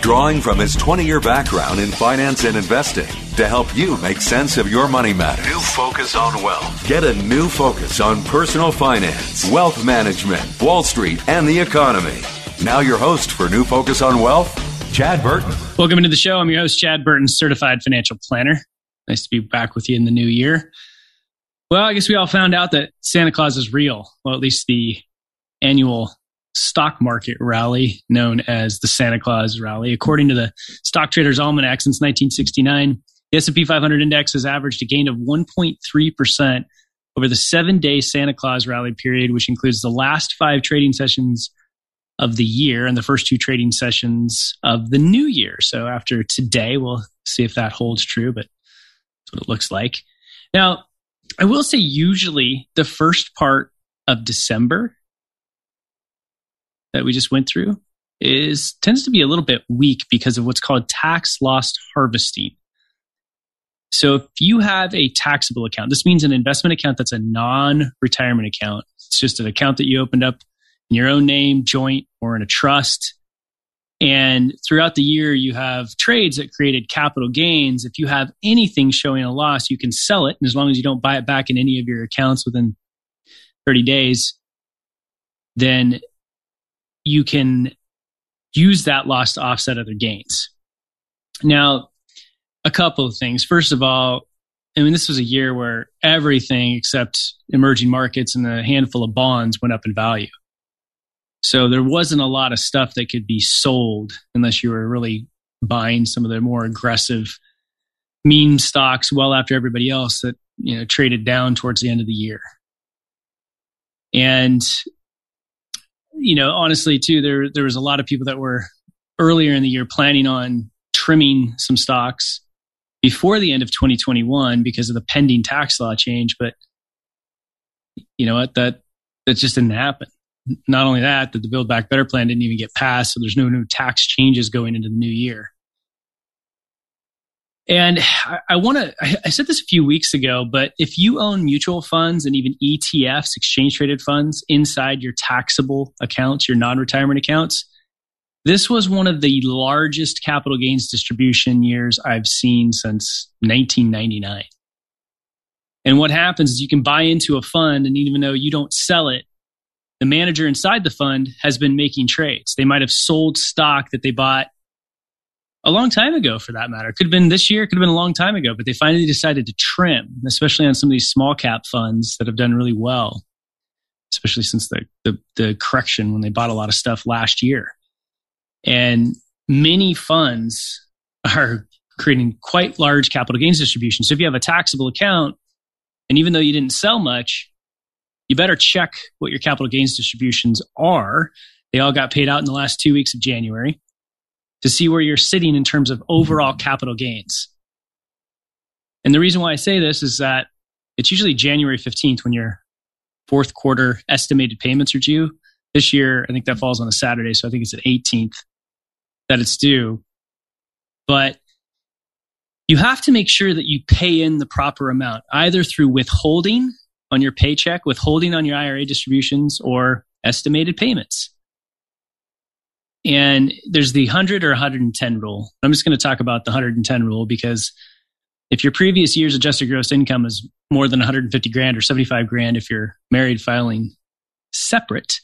drawing from his 20 year background in finance and investing to help you make sense of your money matters. New focus on wealth. Get a new focus on personal finance, wealth management, Wall Street, and the economy. Now, your host for New Focus on Wealth, Chad Burton. Welcome into the show. I'm your host, Chad Burton, certified financial planner. Nice to be back with you in the new year. Well, I guess we all found out that Santa Claus is real. Well, at least the annual stock market rally known as the Santa Claus rally. According to the Stock Traders Almanac since 1969, the S&P 500 index has averaged a gain of 1.3% over the 7-day Santa Claus rally period, which includes the last 5 trading sessions of the year and the first two trading sessions of the new year. So after today, we'll see if that holds true, but that's what it looks like. Now, I will say usually the first part of December that we just went through is tends to be a little bit weak because of what's called tax loss harvesting. So if you have a taxable account, this means an investment account that's a non-retirement account. It's just an account that you opened up in your own name, joint, or in a trust. And throughout the year, you have trades that created capital gains. If you have anything showing a loss, you can sell it. And as long as you don't buy it back in any of your accounts within 30 days, then you can use that loss to offset other gains. Now, a couple of things. First of all, I mean, this was a year where everything except emerging markets and a handful of bonds went up in value. So there wasn't a lot of stuff that could be sold unless you were really buying some of the more aggressive meme stocks well after everybody else that, you know, traded down towards the end of the year. And you know, honestly, too, there there was a lot of people that were earlier in the year planning on trimming some stocks before the end of 2021 because of the pending tax law change. But you know what? That that just didn't happen. Not only that, that the Build Back Better plan didn't even get passed, so there's no new tax changes going into the new year. And I, I want to, I, I, said this a few weeks ago, but if you own mutual funds and even ETFs, exchange traded funds inside your taxable accounts, your non retirement accounts, this was one of the largest capital gains distribution years I've seen since 1999. And what happens is you can buy into a fund, and even though you don't sell it, the manager inside the fund has been making trades. They might have sold stock that they bought a long time ago for that matter. Could have been this year, could have been a long time ago, but they finally decided to trim, especially on some of these small cap funds that have done really well, especially since the, the, the correction when they bought a lot of stuff last year. And many funds are creating quite large capital gains distributions. So if you have a taxable account, and even though you didn't sell much, you better check what your capital gains distributions are. They all got paid out in the last two weeks of January to see where you're sitting in terms of overall capital gains. And the reason why I say this is that it's usually January 15th when your fourth quarter estimated payments are due. This year, I think that falls on a Saturday, so I think it's the 18th that it's due. But you have to make sure that you pay in the proper amount, either through withholding on your paycheck, withholding on your IRA distributions, or estimated payments. And there's the 100 or 110 rule. I'm just going to talk about the 110 rule because if your previous year's adjusted gross income is more than 150 grand or 75 grand if you're married filing separate,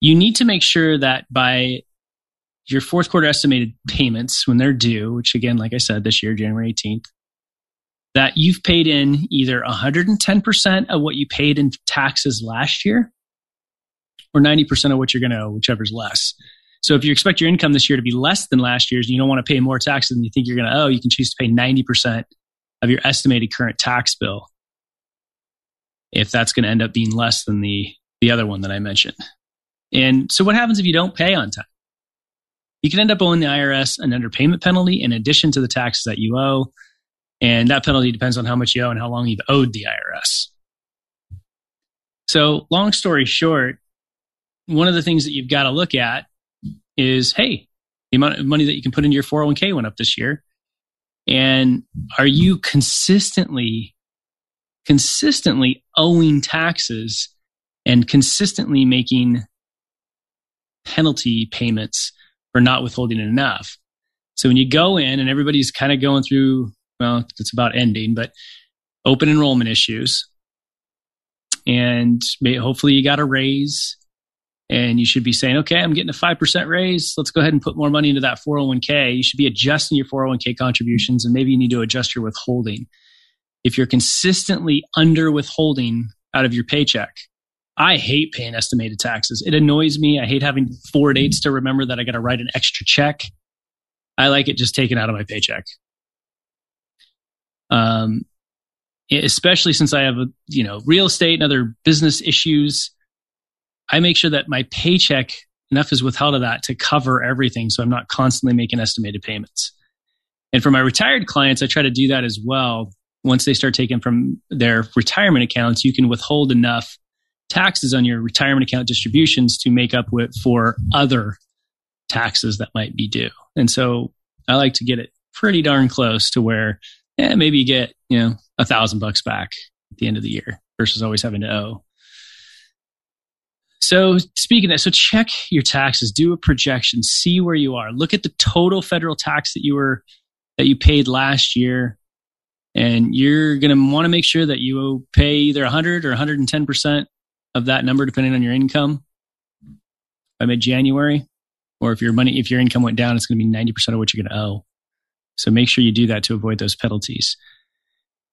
you need to make sure that by your fourth quarter estimated payments when they're due, which again, like I said, this year, January 18th, that you've paid in either 110% of what you paid in taxes last year or 90% of what you're going to owe, whichever's less. So if you expect your income this year to be less than last year's and you don't want to pay more taxes than you think you're going to owe, you can choose to pay 90% of your estimated current tax bill if that's going to end up being less than the, the other one that I mentioned. And so what happens if you don't pay on time? You can end up owing the IRS an underpayment penalty in addition to the taxes that you owe. And that penalty depends on how much you owe and how long you've owed the IRS. So, long story short, one of the things that you've got to look at is hey, the amount of money that you can put into your 401k went up this year. And are you consistently, consistently owing taxes and consistently making penalty payments for not withholding enough? So when you go in and everybody's kind of going through, well, it's about ending, but open enrollment issues. And hopefully you got a raise and you should be saying, okay, I'm getting a 5% raise. Let's go ahead and put more money into that 401k. You should be adjusting your 401k contributions and maybe you need to adjust your withholding. If you're consistently under withholding out of your paycheck, I hate paying estimated taxes. It annoys me. I hate having four dates to remember that I got to write an extra check. I like it just taken out of my paycheck. Um, especially since I have a, you know, real estate and other business issues I make sure that my paycheck enough is withheld of that to cover everything. So I'm not constantly making estimated payments. And for my retired clients, I try to do that as well. Once they start taking from their retirement accounts, you can withhold enough taxes on your retirement account distributions to make up with, for other taxes that might be due. And so I like to get it pretty darn close to where yeah, maybe you get, you know, a thousand bucks back at the end of the year versus always having to owe so speaking of that, so check your taxes, do a projection, see where you are. Look at the total federal tax that you were that you paid last year. And you're going to want to make sure that you pay either 100 or 110% of that number, depending on your income by mid January. Or if your money, if your income went down, it's going to be 90% of what you're going to owe. So make sure you do that to avoid those penalties.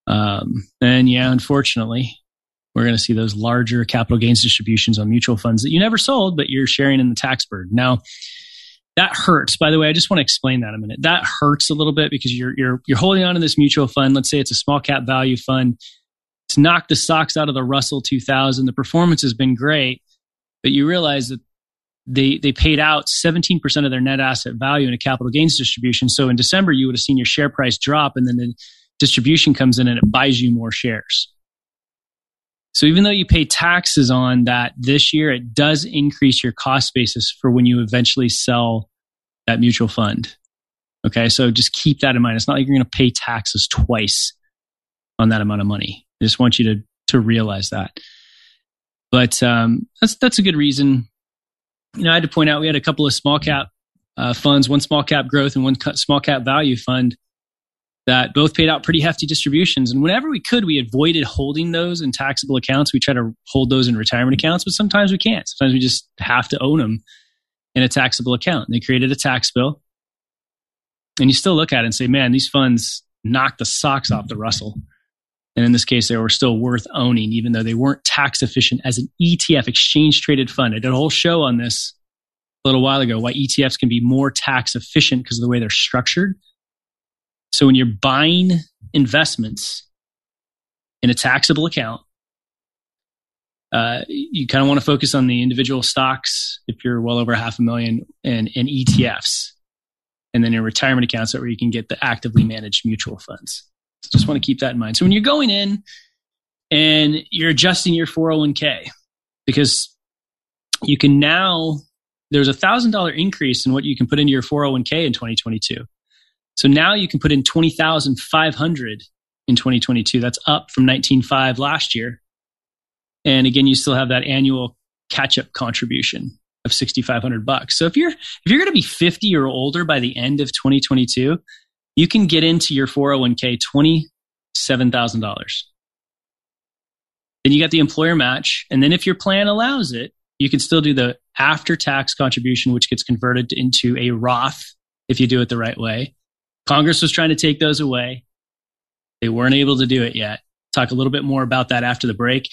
Um, and yeah, unfortunately, we're going to see those larger capital gains distributions on mutual funds that you never sold, but you're sharing in the tax burden. Now, that hurts. By the way, I just want to explain that a minute. That hurts a little bit because you're you're you're holding on to this mutual fund. Let's say it's a small cap value fund. It's knocked the socks out of the Russell 2000. The performance has been great, but you realize that they they paid out 17% of their net asset value in a capital gains distribution. So in December, you would have seen your share price drop, and then the distribution comes in and it buys you more shares. So even though you pay taxes on that this year, it does increase your cost basis for when you eventually sell that mutual fund. Okay. So just keep that in mind. It's not like you're going to pay taxes twice on that amount of money. I just want you to, to realize that. But um, that's, that's a good reason. You know, I had to point out we had a couple of small cap uh, funds, one small cap growth and one small cap value fund that both paid out pretty hefty distributions. And whenever we could, we avoided holding those in taxable accounts. We try to hold those in retirement accounts, but sometimes we can't. Sometimes we just have to own them in a taxable account. And they created a tax bill. And you still look at it and say, man, these funds knocked the socks off the Russell. And in this case, they were still worth owning, even though they weren't tax efficient as an ETF, exchange traded fund. I did a whole show on this a little while ago, why ETFs can be more tax efficient because of the way they're structured so when you're buying investments in a taxable account, uh, you kind of want to focus on the individual stocks if you're well over half a million and, and ETFs. And then your retirement accounts where you can get the actively managed mutual funds. So just want to keep that in mind. So when you're going in and you're adjusting your 401k, because you can now, there's a thousand dollar increase in what you can put into your 401k in 2022. So now you can put in 20,500 in 2022. That's up from 19.5 last year. And again, you still have that annual catch up contribution of 6,500 bucks. So if you're, if you're going to be 50 or older by the end of 2022, you can get into your 401k $27,000. Then you got the employer match. And then if your plan allows it, you can still do the after tax contribution, which gets converted into a Roth if you do it the right way. Congress was trying to take those away. They weren't able to do it yet. Talk a little bit more about that after the break. If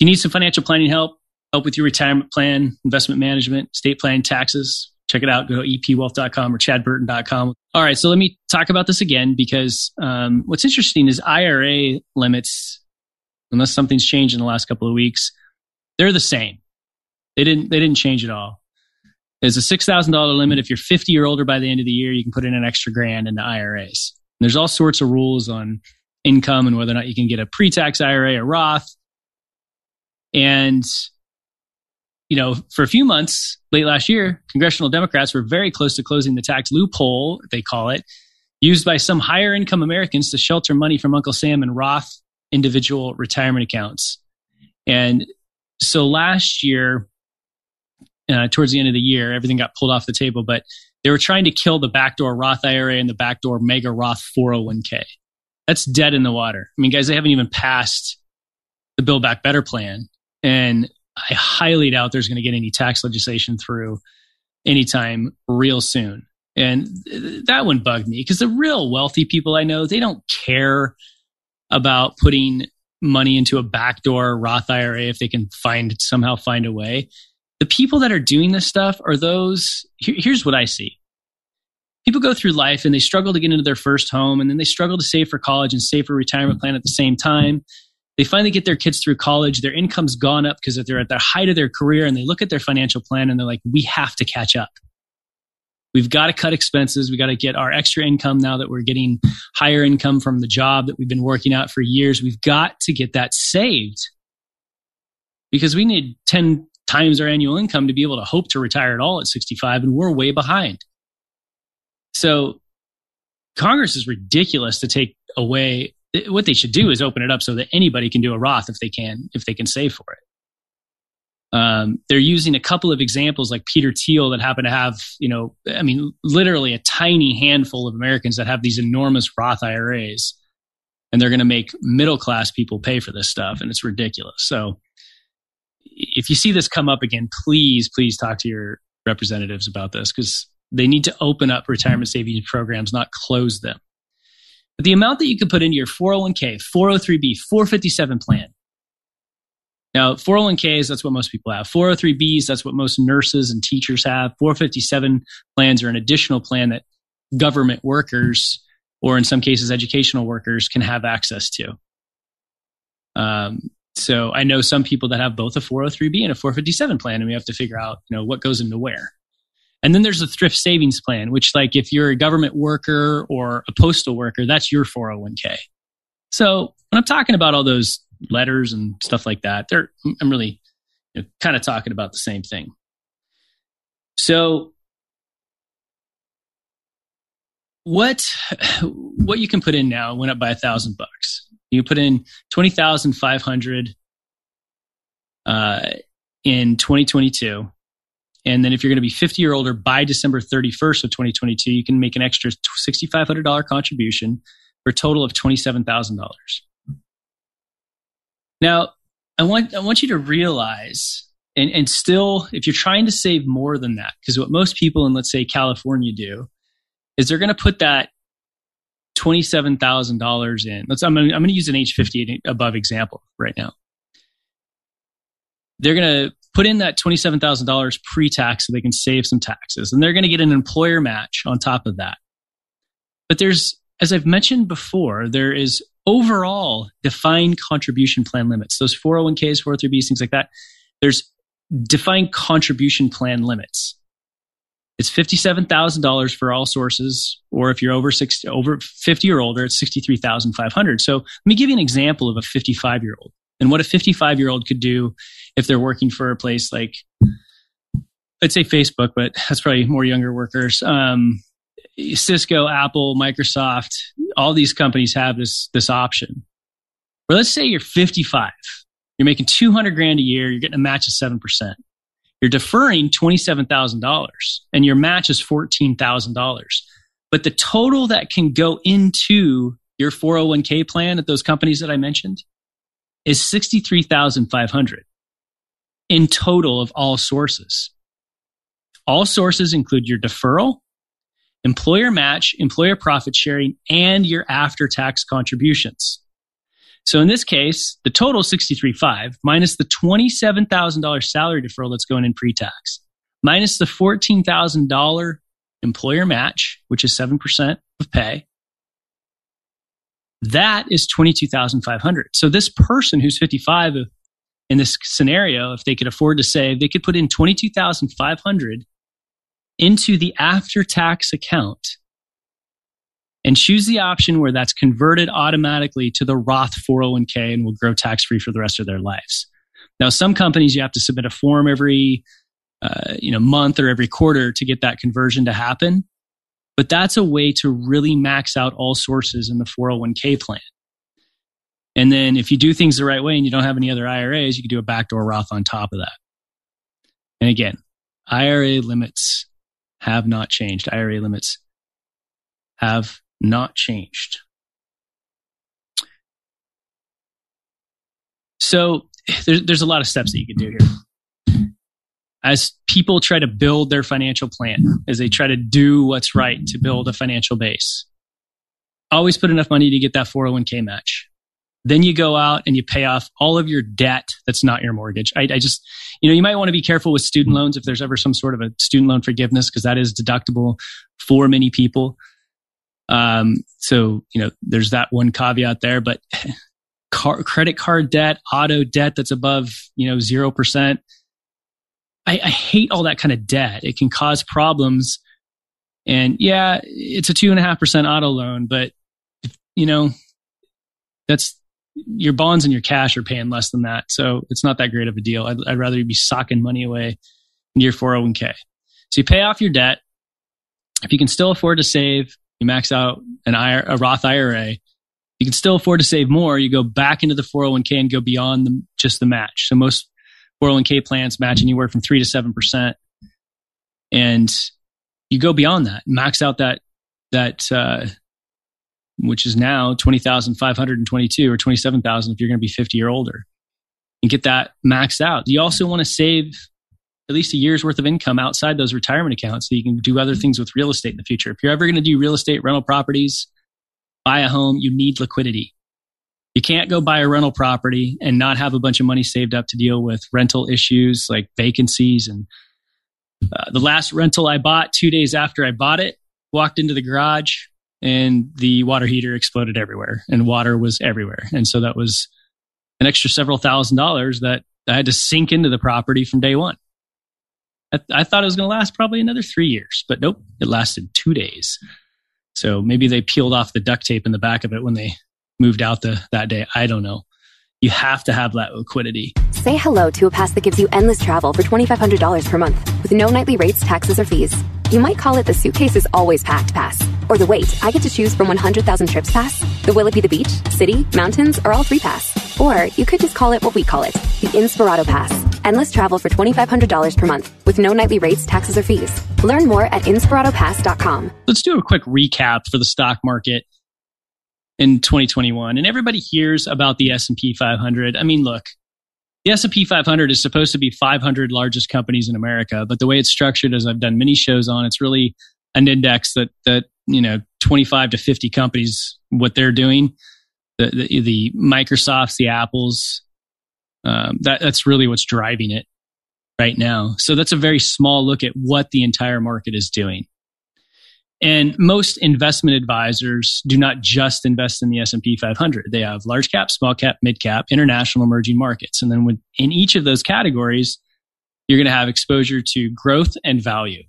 you need some financial planning help, help with your retirement plan, investment management, state planning, taxes, check it out. Go to epwealth.com or chadburton.com. All right. So let me talk about this again because um, what's interesting is IRA limits, unless something's changed in the last couple of weeks, they're the same. They didn't, they didn't change at all. There's a $6,000 limit. If you're 50 or older by the end of the year, you can put in an extra grand into IRAs. And there's all sorts of rules on income and whether or not you can get a pre-tax IRA or Roth. And you know, for a few months late last year, congressional Democrats were very close to closing the tax loophole, they call it, used by some higher income Americans to shelter money from Uncle Sam and Roth individual retirement accounts. And so last year, uh, towards the end of the year, everything got pulled off the table, but they were trying to kill the backdoor Roth IRA and the backdoor mega Roth 401k. That's dead in the water. I mean, guys, they haven't even passed the Build Back Better plan. And I highly doubt there's going to get any tax legislation through anytime real soon. And that one bugged me because the real wealthy people I know, they don't care about putting money into a backdoor Roth IRA if they can find somehow find a way. The people that are doing this stuff are those. Here, here's what I see. People go through life and they struggle to get into their first home and then they struggle to save for college and save for retirement plan at the same time. They finally get their kids through college. Their income's gone up because they're at the height of their career and they look at their financial plan and they're like we have to catch up. We've got to cut expenses. We got to get our extra income now that we're getting higher income from the job that we've been working out for years. We've got to get that saved. Because we need 10 times our annual income to be able to hope to retire at all at 65 and we're way behind so congress is ridiculous to take away what they should do is open it up so that anybody can do a Roth if they can, if they can save for it. Um, they're using a couple of examples like Peter Thiel that happen to have, you know, I mean, literally a tiny handful of Americans that have these enormous Roth IRAs, and they're going to make middle class people pay for this stuff, and it's ridiculous. So, if you see this come up again, please, please talk to your representatives about this because they need to open up retirement savings programs, not close them. But the amount that you could put into your 401k, 403b, 457 plan. Now, 401ks, that's what most people have. 403bs, that's what most nurses and teachers have. 457 plans are an additional plan that government workers, or in some cases, educational workers, can have access to. Um, so I know some people that have both a 403b and a 457 plan, and we have to figure out, you know, what goes into where. And then there's a thrift savings plan, which like if you're a government worker or a postal worker, that's your 401k. So when I'm talking about all those letters and stuff like that, they're, I'm really you know, kind of talking about the same thing. So what what you can put in now went up by a thousand bucks. You put in twenty thousand five hundred uh, in 2022, and then if you're going to be 50 or older by December 31st of 2022, you can make an extra $6,500 contribution for a total of $27,000. Now, I want, I want you to realize, and, and still, if you're trying to save more than that, because what most people in, let's say, California do, is they're going to put that $27,000 in. Let's, I'm going, I'm going to use an age 50 above example right now. They're going to put in that $27,000 pre tax so they can save some taxes. And they're going to get an employer match on top of that. But there's, as I've mentioned before, there is overall defined contribution plan limits. Those 401ks, 403bs, things like that. There's defined contribution plan limits. It's $57,000 for all sources, or if you're over 60, over 50 or older, it's 63,500. So let me give you an example of a 55 year old and what a 55 year old could do if they're working for a place like, I'd say Facebook, but that's probably more younger workers. Um, Cisco, Apple, Microsoft, all these companies have this, this option. But let's say you're 55, you're making 200 grand a year, you're getting a match of 7%. You're deferring $27,000 and your match is $14,000. But the total that can go into your 401k plan at those companies that I mentioned is 63,500. in total of all sources. All sources include your deferral, employer match, employer profit sharing, and your after tax contributions. So in this case, the total 63.5 minus the $27,000 salary deferral that's going in pre-tax, minus the $14,000 employer match, which is 7% of pay. That is 22,500. So this person who's 55 in this scenario, if they could afford to save, they could put in 22,500 into the after tax account and choose the option where that's converted automatically to the Roth 401k and will grow tax free for the rest of their lives. Now, some companies you have to submit a form every uh, you know month or every quarter to get that conversion to happen, but that's a way to really max out all sources in the 401k plan. And then if you do things the right way and you don't have any other IRAs, you can do a backdoor Roth on top of that. And again, IRA limits have not changed. IRA limits have not changed. So there's, there's a lot of steps that you can do here. As people try to build their financial plan, as they try to do what's right to build a financial base, always put enough money to get that 401k match. Then you go out and you pay off all of your debt that's not your mortgage. I, I just, you know, you might want to be careful with student loans if there's ever some sort of a student loan forgiveness because that is deductible for many people. Um, so, you know, there's that one caveat there, but car, credit card debt, auto debt that's above, you know, 0%. I, I hate all that kind of debt. It can cause problems. And yeah, it's a two and a half percent auto loan, but you know, that's your bonds and your cash are paying less than that. So it's not that great of a deal. I'd, I'd rather you be socking money away in your 401k. So you pay off your debt. If you can still afford to save, you max out an IRA, a Roth IRA. You can still afford to save more. You go back into the 401k and go beyond the, just the match. So most 401k plans match anywhere from three to seven percent, and you go beyond that, max out that that uh, which is now 20,522 or 27,000 if you're going to be 50 or older and get that maxed out. You also want to save at least a year's worth of income outside those retirement accounts so you can do other things with real estate in the future. If you're ever going to do real estate, rental properties, buy a home, you need liquidity. You can't go buy a rental property and not have a bunch of money saved up to deal with rental issues like vacancies. And uh, the last rental I bought two days after I bought it, walked into the garage, and the water heater exploded everywhere and water was everywhere. And so that was an extra several thousand dollars that I had to sink into the property from day one. I, I thought it was going to last probably another three years, but nope, it lasted two days. So maybe they peeled off the duct tape in the back of it when they moved out the, that day. I don't know. You have to have that liquidity. Say hello to a pass that gives you endless travel for $2,500 per month with no nightly rates, taxes, or fees. You might call it the suitcase is always packed pass. Or the wait, I get to choose from 100,000 trips pass. The will it be the beach, city, mountains, or all three pass. Or you could just call it what we call it, the Inspirato Pass. Endless travel for $2,500 per month with no nightly rates, taxes, or fees. Learn more at inspiratopass.com. Let's do a quick recap for the stock market in 2021. And everybody hears about the S&P 500. I mean, look, the S&P 500 is supposed to be 500 largest companies in America, but the way it's structured, as I've done many shows on, it's really an index that that you know 25 to 50 companies what they're doing, the the, the Microsofts, the Apples, um, that that's really what's driving it right now. So that's a very small look at what the entire market is doing. And most investment advisors do not just invest in the S&P 500. They have large cap, small cap, mid cap, international emerging markets. And then in each of those categories, you're going to have exposure to growth and value.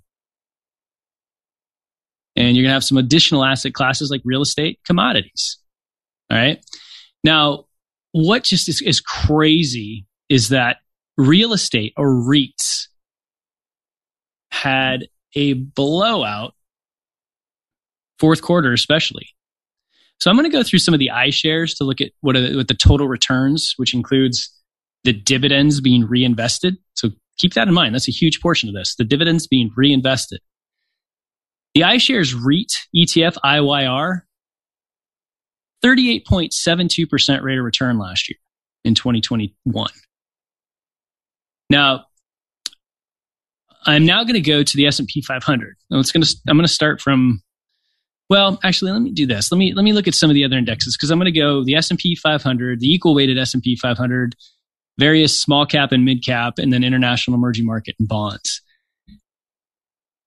And you're going to have some additional asset classes like real estate, commodities. All right. Now, what just is, is crazy is that real estate or REITs had a blowout fourth quarter especially. So I'm going to go through some of the iShares to look at what the, what the total returns, which includes the dividends being reinvested. So keep that in mind. That's a huge portion of this. The dividends being reinvested. The iShares REIT ETF IYR, 38.72% rate of return last year in 2021. Now, I'm now going to go to the S&P 500. Now it's going to I'm going to start from well, actually let me do this. Let me let me look at some of the other indexes because I'm going to go the S&P 500, the equal weighted S&P 500, various small cap and mid cap and then international emerging market and bonds.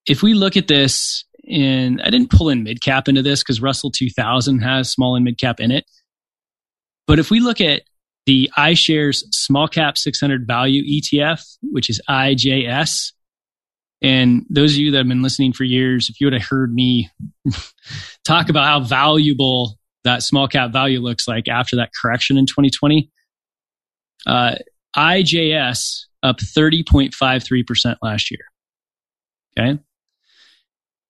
If we look at this and I didn't pull in mid cap into this cuz Russell 2000 has small and mid cap in it. But if we look at the iShares Small Cap 600 Value ETF, which is IJS, and those of you that have been listening for years, if you would have heard me talk about how valuable that small cap value looks like after that correction in 2020, uh, IJS up 30.53% last year. Okay.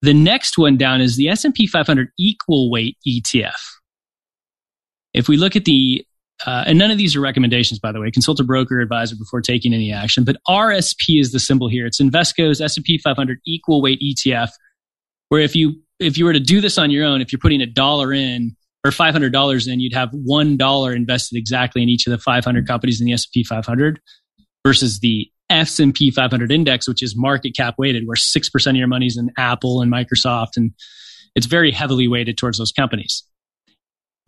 The next one down is the S&P 500 equal weight ETF. If we look at the uh, and none of these are recommendations, by the way. Consult a broker advisor before taking any action. But RSP is the symbol here. It's Invesco's S&P 500 equal weight ETF, where if you if you were to do this on your own, if you're putting a dollar in or five hundred dollars in, you'd have one dollar invested exactly in each of the 500 companies in the S&P 500, versus the S&P 500 index, which is market cap weighted, where six percent of your money's in Apple and Microsoft, and it's very heavily weighted towards those companies.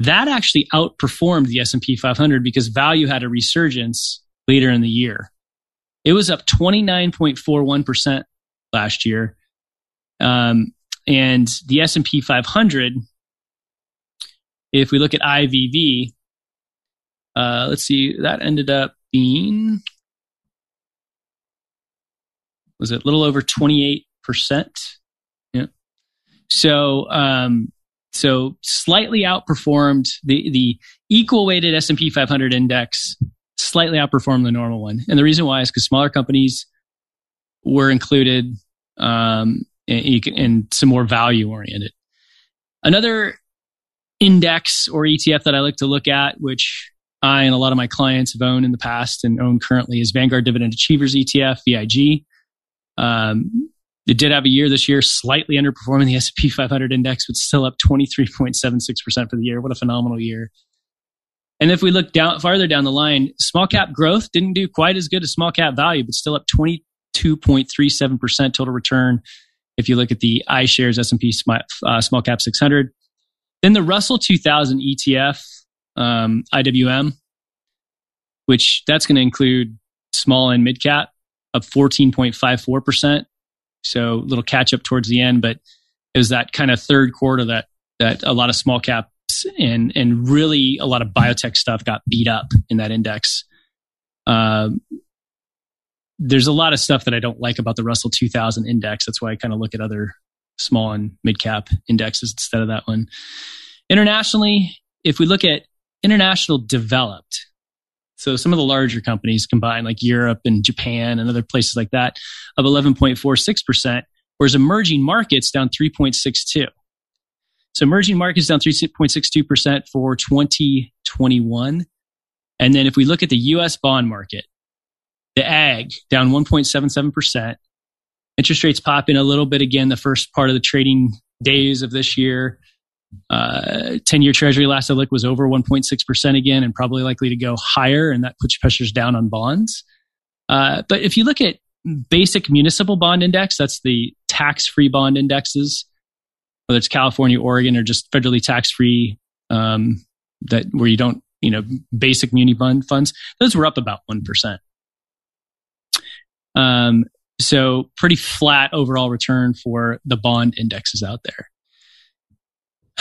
That actually outperformed the S&P 500 because value had a resurgence later in the year. It was up 29.41% last year. Um, and the S&P 500, if we look at IVV, uh, let's see, that ended up being, was it a little over 28%? Yeah. So, um, so slightly outperformed the, the equal weighted S&P 500 index slightly outperformed the normal one. And the reason why is because smaller companies were included um, and, and some more value oriented. Another index or ETF that I like to look at, which I and a lot of my clients have owned in the past and own currently, is Vanguard Dividend Achievers ETF, VIG. Um, it did have a year this year slightly underperforming the S&P 500 index, but still up 23.76% for the year. What a phenomenal year. And if we look down farther down the line, small cap growth didn't do quite as good as small cap value, but still up 22.37% total return. If you look at the iShares S&P uh, small cap 600, then the Russell 2000 ETF, um, IWM, which that's going to include small and mid cap, up 14.54%. So a little catch up towards the end, but it was that kind of third quarter that that a lot of small caps and and really a lot of biotech stuff got beat up in that index. Um, there's a lot of stuff that I don't like about the Russell 2000 index. That's why I kind of look at other small and mid cap indexes instead of that one. Internationally, if we look at international developed, so some of the larger companies combined, like Europe and Japan and other places like that, of 11.46%, whereas emerging markets down 3.62. So emerging markets down 3.62% for 2021. And then if we look at the US bond market, the ag down 1.77%. Interest rates pop in a little bit again the first part of the trading days of this year. Uh, 10 year treasury last I looked was over 1.6% again and probably likely to go higher. And that puts pressures down on bonds. Uh, but if you look at basic municipal bond index, that's the tax free bond indexes, whether it's California, Oregon, or just federally tax free, um, that where you don't, you know, basic muni bond funds, those were up about 1%. Um, so pretty flat overall return for the bond indexes out there.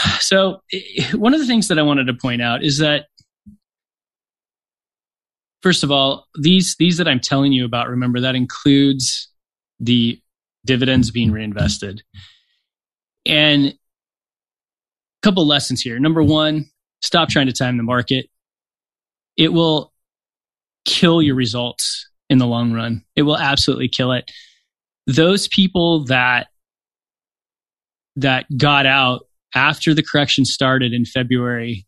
So, one of the things that I wanted to point out is that, first of all, these these that I'm telling you about, remember that includes the dividends being reinvested, and a couple lessons here. Number one, stop trying to time the market. It will kill your results in the long run. It will absolutely kill it. Those people that that got out after the correction started in February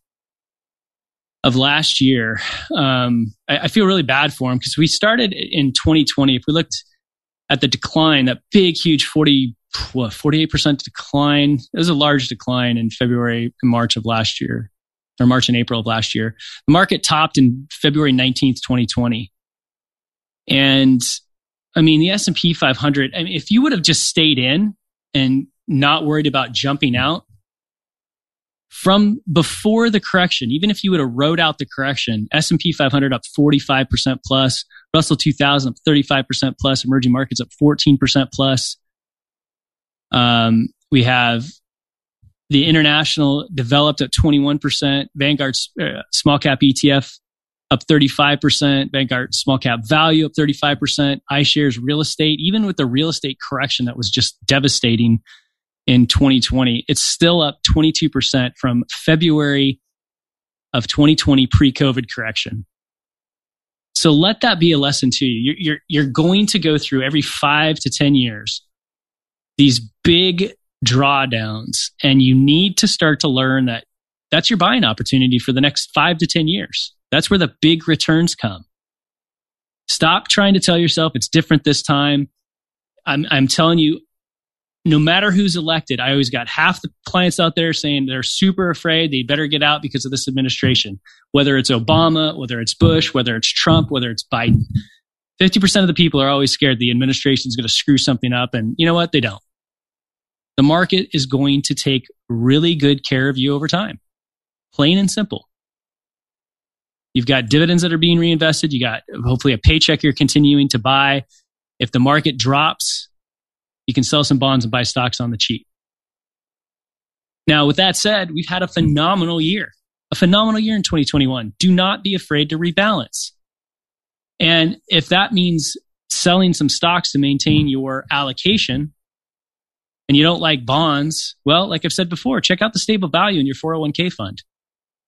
of last year, um, I, I, feel really bad for him because we started in 2020. If we looked at the decline, that big, huge 40, what, 48% decline, it was a large decline in February and March of last year, or March and April of last year. The market topped in February 19th, 2020. And I mean, the S&P 500, I mean, if you would have just stayed in and not worried about jumping out from before the correction, even if you would have wrote out the correction, S&P 500 up 45% plus, Russell 2000 up 35% plus, emerging markets up 14% plus. Um, we have the international developed at 21%, Vanguard uh, small cap ETF up 35%, Vanguard small cap value up 35%, iShares real estate, even with the real estate correction that was just devastating in 2020, it's still up 22% from February of 2020 pre-COVID correction. So let that be a lesson to you. You're, you're, you're going to go through every five to 10 years these big drawdowns, and you need to start to learn that that's your buying opportunity for the next five to 10 years. That's where the big returns come. Stop trying to tell yourself it's different this time. I'm, I'm telling you, no matter who's elected, I always got half the clients out there saying they're super afraid they better get out because of this administration, whether it's Obama, whether it's Bush, whether it's Trump, whether it's Biden. 50% of the people are always scared the administration is going to screw something up. And you know what? They don't. The market is going to take really good care of you over time. Plain and simple. You've got dividends that are being reinvested. You got hopefully a paycheck you're continuing to buy. If the market drops, you can sell some bonds and buy stocks on the cheap. Now, with that said, we've had a phenomenal year, a phenomenal year in 2021. Do not be afraid to rebalance. And if that means selling some stocks to maintain your allocation and you don't like bonds, well, like I've said before, check out the stable value in your 401k fund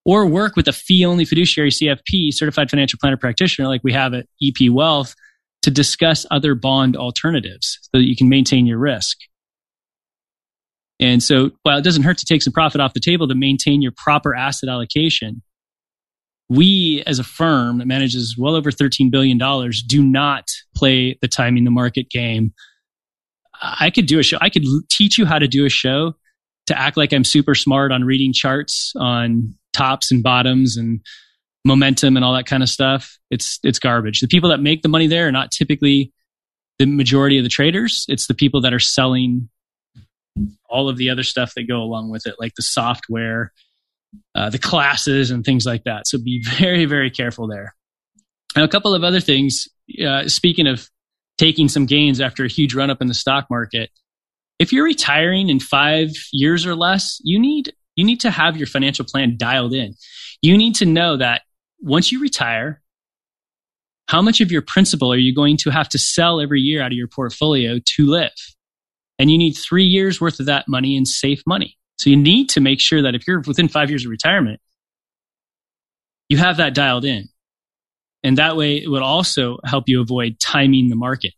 or work with a fee only fiduciary CFP, certified financial planner practitioner, like we have at EP Wealth to discuss other bond alternatives so that you can maintain your risk. And so while it doesn't hurt to take some profit off the table to maintain your proper asset allocation, we as a firm that manages well over $13 billion do not play the timing the market game. I could do a show. I could teach you how to do a show to act like I'm super smart on reading charts on tops and bottoms and momentum and all that kind of stuff, it's it's garbage. The people that make the money there are not typically the majority of the traders. It's the people that are selling all of the other stuff that go along with it, like the software, uh, the classes, and things like that. So be very very careful there. And a couple of other things. Uh, speaking of taking some gains after a huge run up in the stock market, if you're retiring in five years or less, you need you need to have your financial plan dialed in. You need to know that once you retire, how much of your principal are you going to have to sell every year out of your portfolio to live? And you need three years worth of that money in safe money. So you need to make sure that if you're within five years of retirement, you have that dialed in. And that way it would also help you avoid timing the market.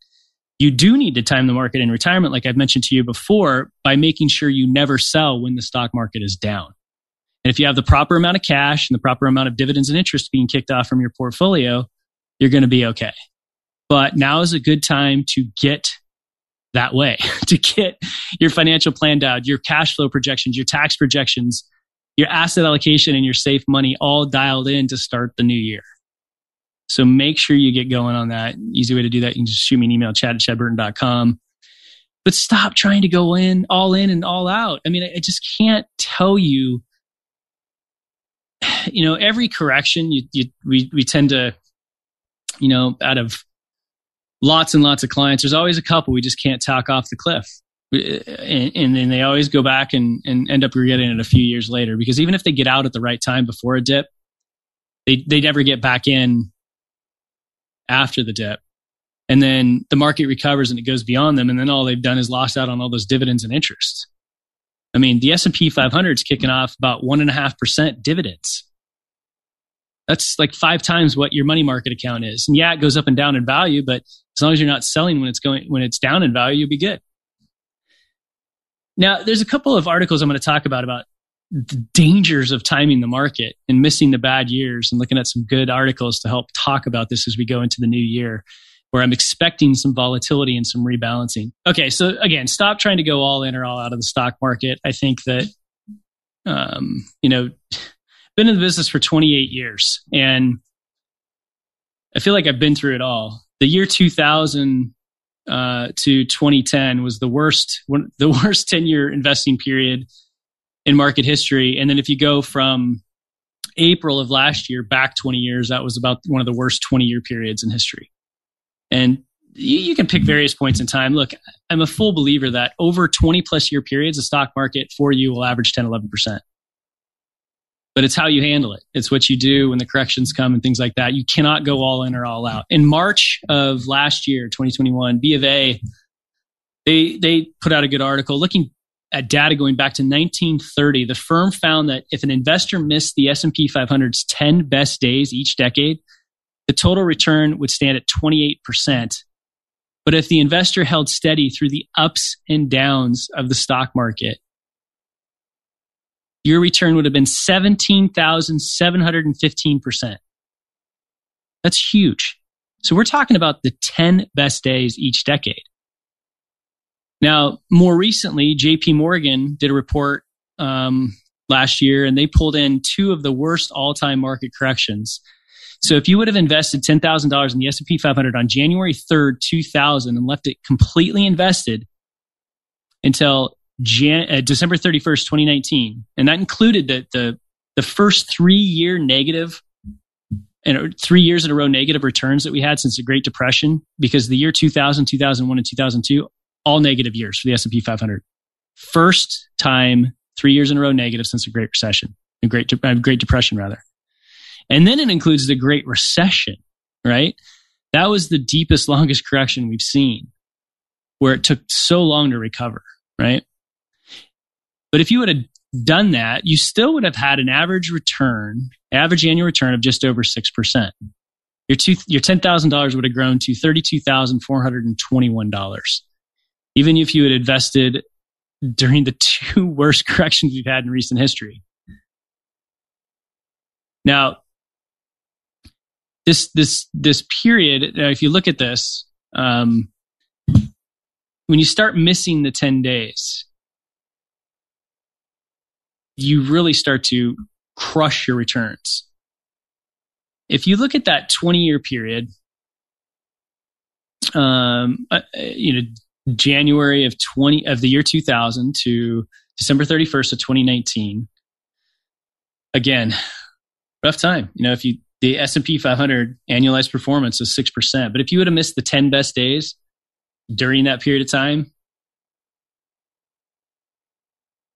You do need to time the market in retirement, like I've mentioned to you before, by making sure you never sell when the stock market is down. And if you have the proper amount of cash and the proper amount of dividends and interest being kicked off from your portfolio, you're going to be okay. But now is a good time to get that way, to get your financial plan out, your cash flow projections, your tax projections, your asset allocation, and your safe money all dialed in to start the new year. So make sure you get going on that. Easy way to do that, you can just shoot me an email, chad at chadburton.com. But stop trying to go in all in and all out. I mean, I just can't tell you you know, every correction you, you, we, we tend to, you know, out of lots and lots of clients, there's always a couple we just can't talk off the cliff. Uh, and, and then they always go back and, and end up regretting it a few years later because even if they get out at the right time before a dip, they, they never get back in after the dip. And then the market recovers and it goes beyond them. And then all they've done is lost out on all those dividends and interest. I mean, the S&P 500 is kicking off about one and a half percent dividends. That's like five times what your money market account is. And yeah, it goes up and down in value, but as long as you're not selling when it's going, when it's down in value, you'll be good. Now, there's a couple of articles I'm going to talk about about the dangers of timing the market and missing the bad years and looking at some good articles to help talk about this as we go into the new year where I'm expecting some volatility and some rebalancing. Okay, so again, stop trying to go all in or all out of the stock market. I think that, um, you know, been in the business for 28 years and I feel like I've been through it all. the year 2000 uh, to 2010 was the worst the worst 10 year investing period in market history. And then if you go from April of last year back 20 years, that was about one of the worst 20 year periods in history. And you, you, can pick mm-hmm. various points in time. Look, I'm a full believer that over 20 plus year periods, the stock market for you will average 10, 11% but it's how you handle it. It's what you do when the corrections come and things like that. You cannot go all in or all out. In March of last year, 2021, B of A, they, they put out a good article looking at data going back to 1930. The firm found that if an investor missed the S&P 500's 10 best days each decade, the total return would stand at 28%. But if the investor held steady through the ups and downs of the stock market, your return would have been 17,715%. That's huge. So we're talking about the 10 best days each decade. Now, more recently, JP Morgan did a report um, last year and they pulled in two of the worst all-time market corrections. So if you would have invested $10,000 in the S&P 500 on January 3rd, 2000 and left it completely invested until Jan- uh, December 31st, 2019. And that included the, the, the first three year negative and three years in a row negative returns that we had since the Great Depression, because the year 2000, 2001, and 2002, all negative years for the S&P 500. First time, three years in a row negative since the Great Recession, the Great, uh, Great Depression rather. And then it includes the Great Recession, right? That was the deepest, longest correction we've seen where it took so long to recover, right? But if you would have done that, you still would have had an average return, average annual return of just over 6%. Your, your $10,000 would have grown to $32,421. Even if you had invested during the two worst corrections we've had in recent history. Now, this this this period, if you look at this, um, when you start missing the ten days, you really start to crush your returns. If you look at that 20 year period, um, uh, you know, January of 20 of the year 2000 to December 31st of 2019, again, rough time. You know, if you, the S&P 500 annualized performance is 6%, but if you would have missed the 10 best days during that period of time,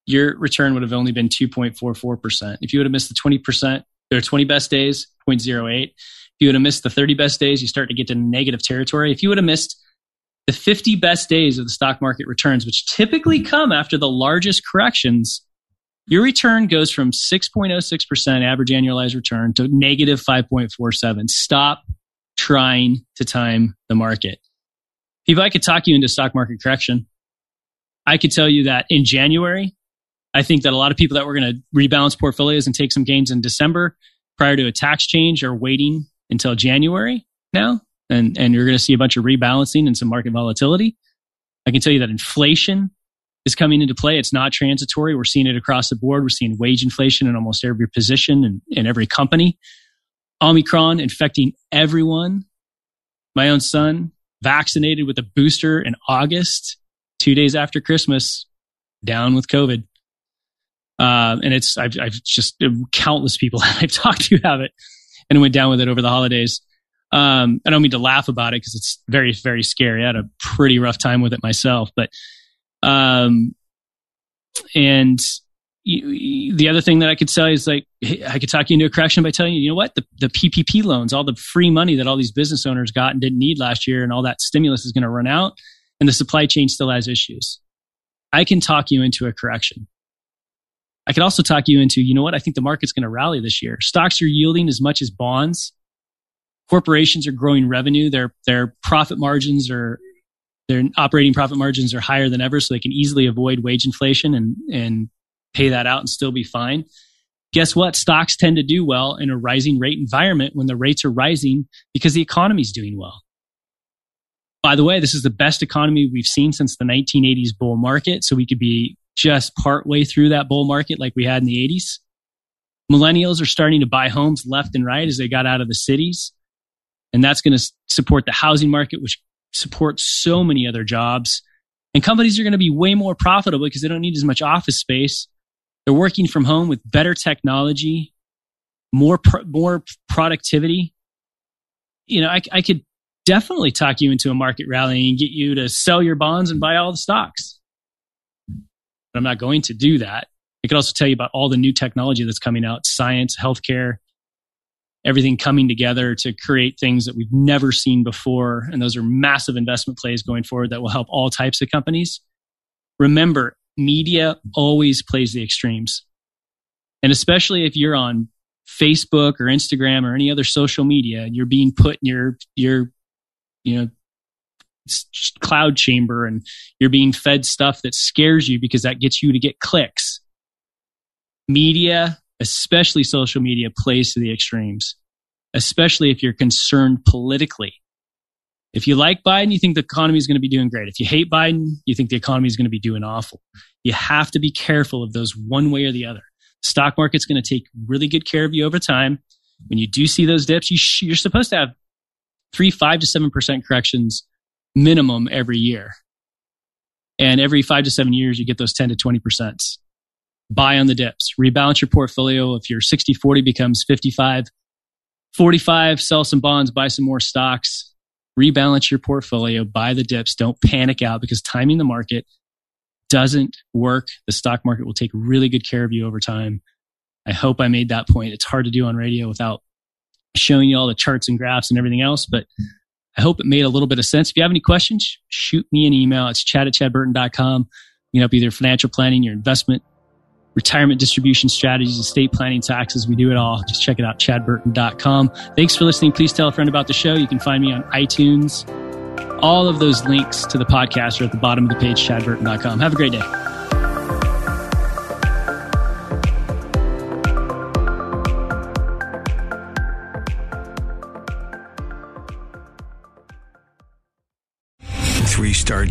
your return would have only been 2.44%. If you would have missed the 20% or 20 best days, 0.08. If you would have missed the 30 best days, you start to get to negative territory. If you would have missed the 50 best days of the stock market returns, which typically come after the largest corrections, your return goes from 6.06% average annualized return to negative 5.47. Stop trying to time the market. If I could talk you into stock market correction, I could tell you that in January, I think that a lot of people that were going to rebalance portfolios and take some gains in December prior to a tax change are waiting until January now. And, and you're going to see a bunch of rebalancing and some market volatility. I can tell you that inflation is coming into play. It's not transitory. We're seeing it across the board. We're seeing wage inflation in almost every position and in every company. Omicron infecting everyone. My own son vaccinated with a booster in August, two days after Christmas, down with COVID. Uh, and it's I've, I've just countless people I've talked to have it and went down with it over the holidays. Um, I don't mean to laugh about it because it's very very scary. I had a pretty rough time with it myself, but um, and the other thing that I could you is like I could talk you into a correction by telling you, you know what, the, the PPP loans, all the free money that all these business owners got and didn't need last year, and all that stimulus is going to run out, and the supply chain still has issues. I can talk you into a correction. I could also talk you into, you know what? I think the market's going to rally this year. Stocks are yielding as much as bonds. Corporations are growing revenue. Their, their profit margins are, their operating profit margins are higher than ever. So they can easily avoid wage inflation and, and pay that out and still be fine. Guess what? Stocks tend to do well in a rising rate environment when the rates are rising because the economy is doing well. By the way, this is the best economy we've seen since the 1980s bull market. So we could be just partway through that bull market like we had in the 80s. Millennials are starting to buy homes left and right as they got out of the cities. And that's going to support the housing market, which supports so many other jobs. And companies are going to be way more profitable because they don't need as much office space. They're working from home with better technology, more, more productivity. You know, I, I could definitely talk you into a market rally and get you to sell your bonds and buy all the stocks. But I'm not going to do that. I could also tell you about all the new technology that's coming out, science, healthcare, everything coming together to create things that we've never seen before. And those are massive investment plays going forward that will help all types of companies. Remember, media always plays the extremes. And especially if you're on Facebook or Instagram or any other social media and you're being put in your, your, you know, cloud chamber and you're being fed stuff that scares you because that gets you to get clicks. Media, especially social media, plays to the extremes, especially if you're concerned politically. If you like Biden, you think the economy is going to be doing great. If you hate Biden, you think the economy is going to be doing awful. You have to be careful of those one way or the other. stock market's going to take really good care of you over time. When you do see those dips, you sh- you're supposed to have three, five to seven percent corrections minimum every year. And every five to seven years, you get those 10 to 20%. Buy on the dips, rebalance your portfolio. If your 60 40 becomes 55 45, sell some bonds, buy some more stocks, rebalance your portfolio, buy the dips. Don't panic out because timing the market doesn't work. The stock market will take really good care of you over time. I hope I made that point. It's hard to do on radio without showing you all the charts and graphs and everything else, but I hope it made a little bit of sense. If you have any questions, shoot me an email. It's chad at chadburton.com. You know, either financial planning, your investment, retirement distribution strategies, estate planning, taxes. We do it all. Just check it out, chadburton.com. Thanks for listening. Please tell a friend about the show. You can find me on iTunes. All of those links to the podcast are at the bottom of the page, chadburton.com. Have a great day.